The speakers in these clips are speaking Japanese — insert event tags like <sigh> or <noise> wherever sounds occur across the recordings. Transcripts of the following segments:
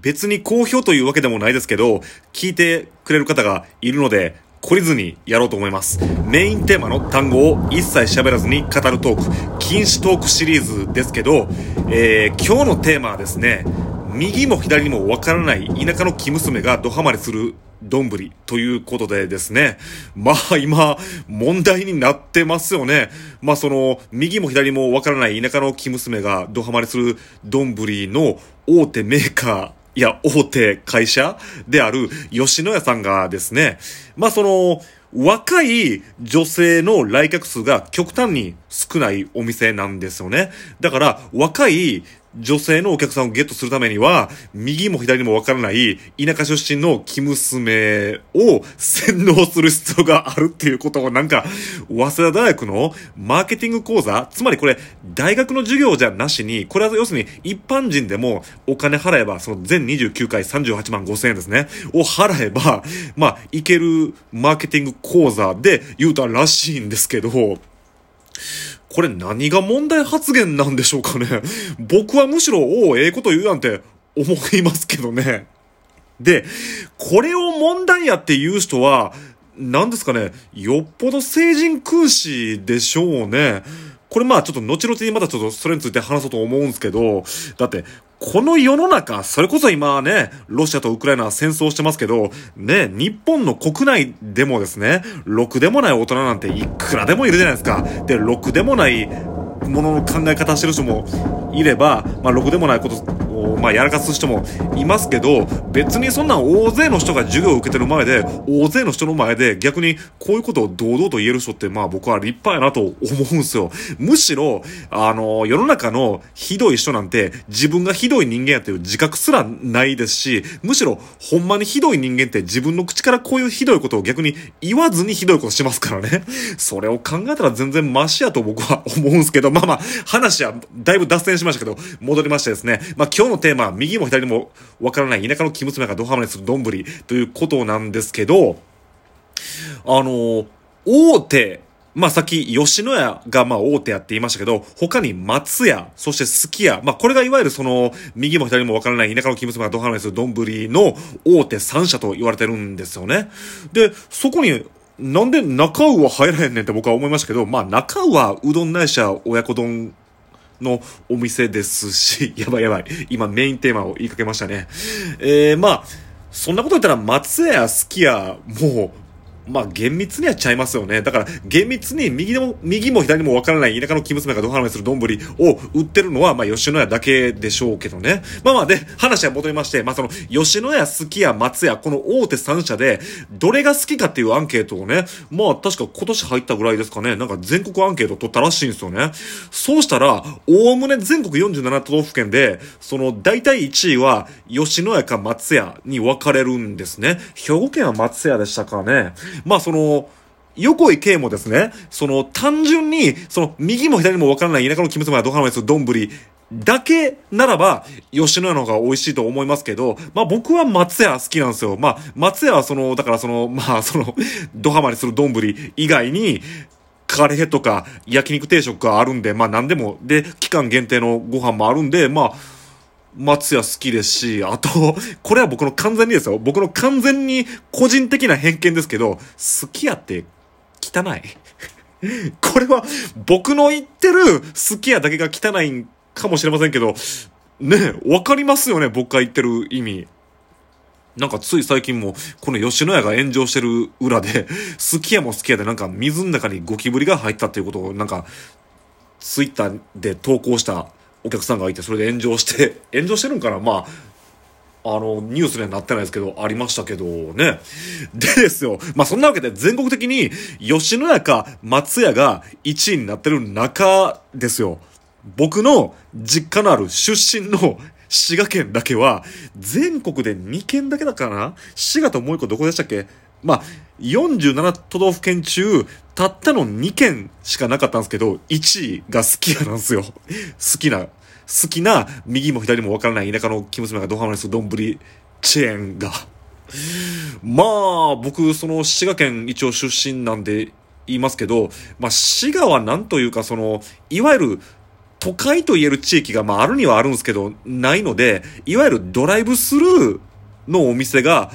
別に好評というわけでもないですけど、聞いてくれる方がいるので、懲りずにやろうと思います。メインテーマの単語を一切喋らずに語るトーク、禁止トークシリーズですけど、えー、今日のテーマはですね、右も左にもわからない田舎の生娘がドハマりするどんぶりということでですね。まあ今、問題になってますよね。まあその、右も左もわからない田舎の生娘がドハマりするどんぶりの大手メーカー、いや、大手会社である吉野家さんがですね、まあその、若い女性の来客数が極端に少ないお店なんですよね。だから、若い女性のお客さんをゲットするためには、右も左もわからない田舎出身の生娘を洗脳する必要があるっていうことをなんか、早稲田大学のマーケティング講座つまりこれ、大学の授業じゃなしに、これは要するに一般人でもお金払えば、その全29回38万5千円ですね、を払えば、まあ、いけるマーケティング講座で言うたらしいんですけど、これ何が問題発言なんでしょうかね。<laughs> 僕はむしろ、おお、ええこと言うやんって思いますけどね。で、これを問題やって言う人は、何ですかね、よっぽど成人君子でしょうね。これまあちょっと後々にまたちょっとそれについて話そうと思うんですけど、だって、この世の中、それこそ今ね、ロシアとウクライナは戦争してますけど、ね、日本の国内でもですね、ろくでもない大人なんていくらでもいるじゃないですか。で、ろくでもないものの考え方してる人もいれば、まあ、ろくでもないこと、まあ、やらかす人もいますけど、別にそんな大勢の人が授業を受けてる前で、大勢の人の前で逆にこういうことを堂々と言える人って、まあ僕は立派やなと思うんですよ。むしろ、あの、世の中のひどい人なんて自分がひどい人間やっていう自覚すらないですし、むしろほんまにひどい人間って自分の口からこういうひどいことを逆に言わずにひどいことしますからね。それを考えたら全然マシやと僕は思うんですけど、まあまあ、話はだいぶ脱線しましたけど、戻りましてですね、まあ今日のテーマは右も左もわからない田舎の生娘がドハマりする丼ということなんですけど、あの、大手、まあさっき吉野家がまあ大手やって言いましたけど、他に松屋、そしてすき家、まあこれがいわゆるその、右も左もわからない田舎の生娘がドハマりする丼の大手3社と言われてるんですよね。で、そこになんで中尾は入らへんねんって僕は思いましたけど、まあ中尾はうどんないしは親子丼のお店ですし、<laughs> やばいやばい。今メインテーマを言いかけましたね。えー、まあ、そんなこと言ったら松屋好き家、もう、まあ、厳密にはちゃいますよね。だから、厳密に右も、右も左もわからない田舎の生娘がドハマりする丼を売ってるのは、まあ、吉野家だけでしょうけどね。まあまあ、で、話は戻りまして、まあその、吉野家好きや松屋、この大手3社で、どれが好きかっていうアンケートをね、まあ、確か今年入ったぐらいですかね、なんか全国アンケート取ったらしいんですよね。そうしたら、おおむね全国47都道府県で、その、大体1位は、吉野家か松屋に分かれるんですね。兵庫県は松屋でしたかね。まあその、横井圭もですね、その単純に、その右も左もわからない田舎の生娘がドハマりする丼だけならば、吉野家の方が美味しいと思いますけど、まあ僕は松屋好きなんですよ。まあ松屋はその、だからその、まあその、ドハマりする丼以外に、カレーとか焼肉定食があるんで、まあ何でも、で、期間限定のご飯もあるんで、まあ、松屋好きですし、あと、これは僕の完全にですよ。僕の完全に個人的な偏見ですけど、好きやって汚い。<laughs> これは僕の言ってる好きやだけが汚いんかもしれませんけど、ね、わかりますよね、僕が言ってる意味。なんかつい最近も、この吉野家が炎上してる裏で、好きやも好きやでなんか水の中にゴキブリが入ったっていうことをなんか、ツイッターで投稿したお客さんがいて、それで炎上して、<laughs> 炎上してるんかな？まあ、あの、ニュースにはなってないですけど、ありましたけどね。でですよ。まあそんなわけで全国的に吉野家か松屋が1位になってる中ですよ。僕の実家のある出身の滋賀県だけは、全国で2県だけだからな？滋賀ともう一個どこでしたっけ？まあ、47都道府県中、たったの2件しかなかったんですけど、1位が好きやなんですよ。好きな、好きな、右も左もわからない田舎の生娘がドハマりする丼チェーンが。まあ、僕、その滋賀県一応出身なんで言いますけど、まあ、滋賀はなんというか、その、いわゆる、都会と言える地域が、まあ、あるにはあるんですけど、ないので、いわゆるドライブスルーのお店が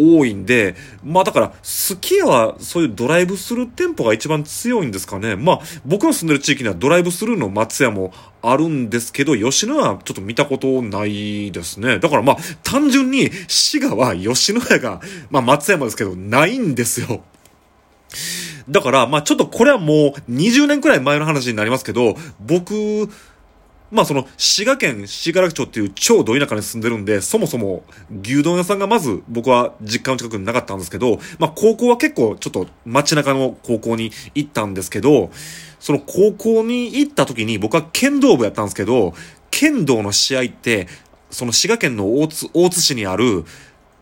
多いんで、まあだから、すき家はそういうドライブスルー店舗が一番強いんですかね。まあ、僕の住んでる地域にはドライブスルーの松屋もあるんですけど、吉野家はちょっと見たことないですね。だからまあ、単純に滋賀は吉野家が、まあ松山ですけど、ないんですよ。だから、まあちょっとこれはもう20年くらい前の話になりますけど、僕、まあその、滋賀県滋賀楽町っていう超ど田舎に住んでるんで、そもそも牛丼屋さんがまず僕は実家の近くになかったんですけど、まあ高校は結構ちょっと街中の高校に行ったんですけど、その高校に行った時に僕は剣道部やったんですけど、剣道の試合って、その滋賀県の大津、大津市にある、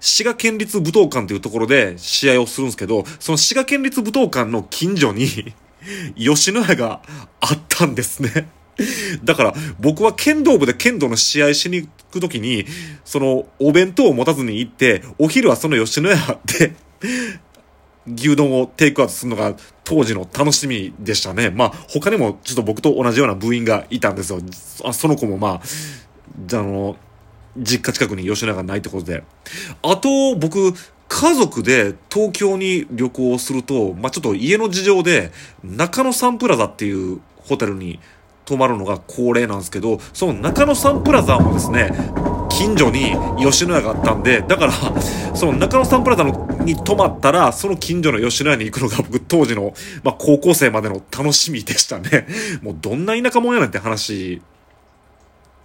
滋賀県立武道館というところで試合をするんですけど、その滋賀県立武道館の近所に <laughs> 吉野家があったんですね。<laughs> だから、僕は剣道部で剣道の試合しに行くときに、その、お弁当を持たずに行って、お昼はその吉野家で牛丼をテイクアウトするのが当時の楽しみでしたね。まあ、他にもちょっと僕と同じような部員がいたんですよ。あその子もまあ、じゃあの、実家近くに吉野家がないってことで。あと、僕、家族で東京に旅行すると、まあ、ちょっと家の事情で、中野サンプラザっていうホテルに泊まるのが恒例なんですけど、その中野サンプラザもですね、近所に吉野家があったんで、だから、その中野サンプラザのに泊まったら、その近所の吉野家に行くのが僕当時の、まあ高校生までの楽しみでしたね。<laughs> もうどんな田舎者やねんて話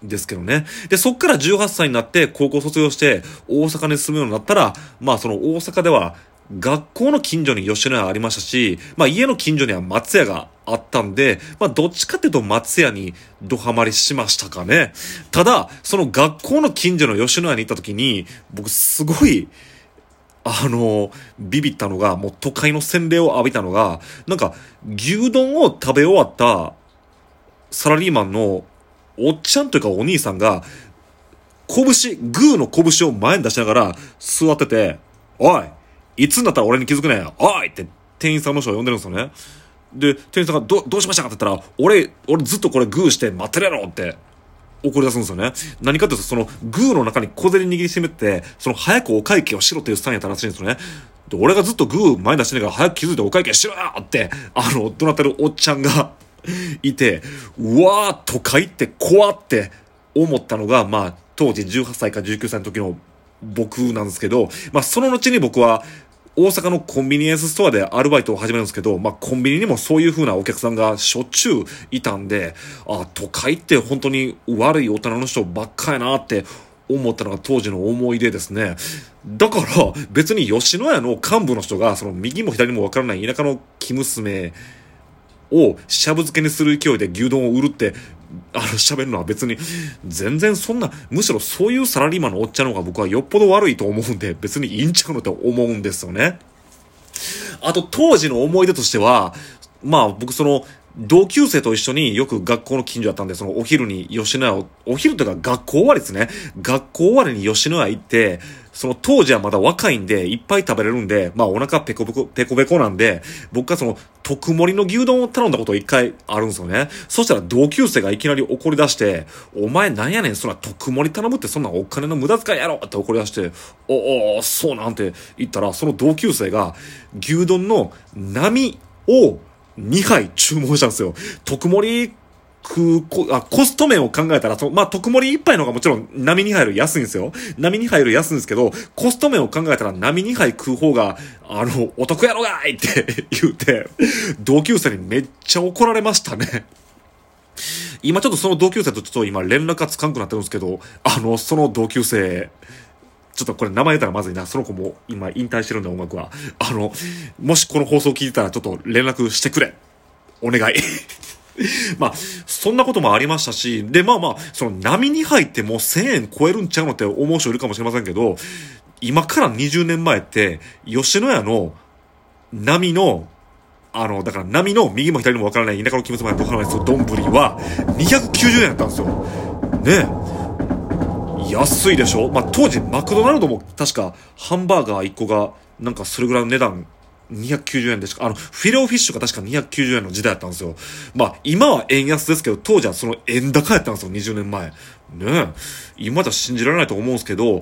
ですけどね。で、そっから18歳になって高校卒業して大阪に住むようになったら、まあその大阪では学校の近所に吉野家ありましたし、まあ家の近所には松屋があったんで、まあどっちかっていうと松屋にドハマりしましたかね。ただ、その学校の近所の吉野家に行った時に、僕すごい、あの、ビビったのが、もう都会の洗礼を浴びたのが、なんか、牛丼を食べ終わったサラリーマンのおっちゃんというかお兄さんが、拳、グーの拳を前に出しながら座ってて、おいいつになったら俺に気づくねおいって店員さんの人が呼んでるんですよね。で、店員さんがど、どうしましたかって言ったら、俺、俺ずっとこれグーして待ってるやろって怒り出すんですよね。何かっていうと、そのグーの中に小銭握りしめて、その早くお会計をしろっていうスタンやったらしいんですよね。で、俺がずっとグー前出してねえから早く気づいてお会計しろよって、あの、怒鳴ってるおっちゃんが <laughs> いて、うわー、都会って怖って思ったのが、まあ、当時18歳か19歳の時の僕なんですけど、まあ、その後に僕は、大阪のコンビニエンスストアでアルバイトを始めるんですけど、まあ、コンビニにもそういう風なお客さんがしょっちゅういたんで、あ、都会って本当に悪い大人の人ばっかやなって思ったのが当時の思い出ですね。だから、別に吉野家の幹部の人が、その右も左もわからない田舎の生娘をしゃぶ漬けにする勢いで牛丼を売るってあの、喋るのは別に、全然そんな、むしろそういうサラリーマンのおっちゃんの方が僕はよっぽど悪いと思うんで、別にいいんちゃうのって思うんですよね。あと、当時の思い出としては、まあ僕その、同級生と一緒によく学校の近所だったんで、そのお昼に吉野家を、お昼というか学校終わりですね。学校終わりに吉野家行って、その当時はまだ若いんで、いっぱい食べれるんで、まあお腹ペコペコ、ペコペコなんで、僕がその、特盛りの牛丼を頼んだこと一回あるんですよね。そしたら同級生がいきなり怒り出して、お前なんやねん、そんな特盛り頼むってそんなお金の無駄遣いやろって怒り出して、おお、そうなんて言ったら、その同級生が、牛丼の波を、2杯注文したんですよ。特盛り食うこ、あ、コスト面を考えたら、そまあ、特盛り1杯の方がもちろん波2杯より安いんですよ。波2杯より安いんですけど、コスト面を考えたら波2杯食う方が、あの、お得やろがいって <laughs> 言うて、同級生にめっちゃ怒られましたね。今ちょっとその同級生とちょっと今連絡がつかんくなってるんですけど、あの、その同級生、ちょっとこれ名前言ったらまずいな。その子も今引退してるんで音楽は。あの、もしこの放送聞いてたらちょっと連絡してくれ。お願い。<laughs> まあ、そんなこともありましたし、で、まあまあ、その波に入ってもう1000円超えるんちゃうのって思う人いるかもしれませんけど、今から20年前って、吉野家の波の、あの、だから波の右も左もわからない田舎の気持ちまでわからない丼は290円やったんですよ。ね安いでしょ？まあ、当時マクドナルドも確かハンバーガー1個がなんかそれぐらいの値段290円でしか、あの、フィレオフィッシュが確か290円の時代だったんですよ。まあ、今は円安ですけど、当時はその円高やったんですよ、20年前。ねえ。今じゃ信じられないと思うんですけど、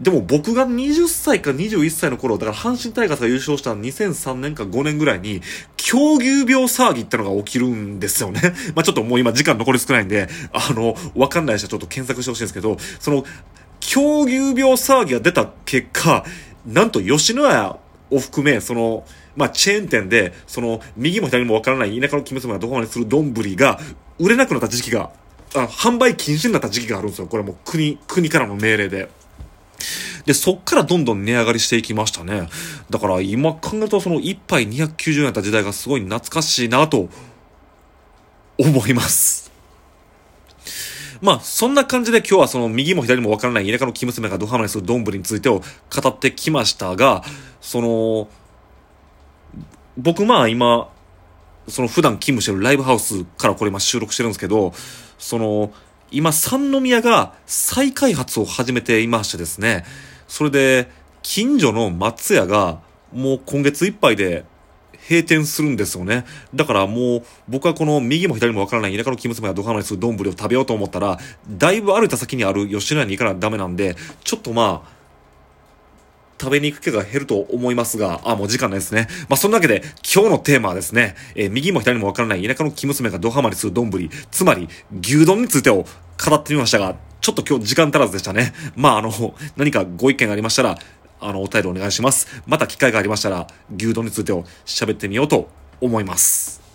でも僕が20歳か21歳の頃、だから阪神タイガースが優勝した2003年か5年ぐらいに、狂牛病騒ぎってのが起きるんですよね。<laughs> まあちょっともう今時間残り少ないんで、あの、わかんない人はちょっと検索してほしいんですけど、その、狂牛病騒ぎが出た結果、なんと吉野家を含め、その、まあ、チェーン店で、その、右も左もわからない田舎の生娘がどこまでする丼が、売れなくなった時期が、あ販売禁止になった時期があるんですよ。これも国、国からの命令で。で、そっからどんどん値上がりしていきましたね。だから今考えるとその1杯290円だった時代がすごい懐かしいなと思います。まあ、そんな感じで今日はその右も左もわからない田舎の生娘がドハマりする丼についてを語ってきましたが、その、僕まあ今、その普段勤務してるライブハウスからこれ今収録してるんですけど、その、今三宮が再開発を始めていましてですね、それで、近所の松屋がもう今月いっぱいで閉店するんですよね。だからもう、僕はこの右も左もわからない田舎の生娘がドハマりする丼を食べようと思ったら、だいぶ歩いた先にある吉野家に行かなダメなんで、ちょっとまあ、食べに行く気が減ると思いますが、あ、もう時間ないですね。まあ、そんなわけで、今日のテーマはですね、えー、右も左もわからない田舎の生娘がドハマりする丼、つまり、牛丼についてを語ってみましたが、ちょっと今日時間足らずでしたね。まあ、あの、何かご意見がありましたら、あの、お便りお願いします。また機会がありましたら、牛丼についてを喋ってみようと思います。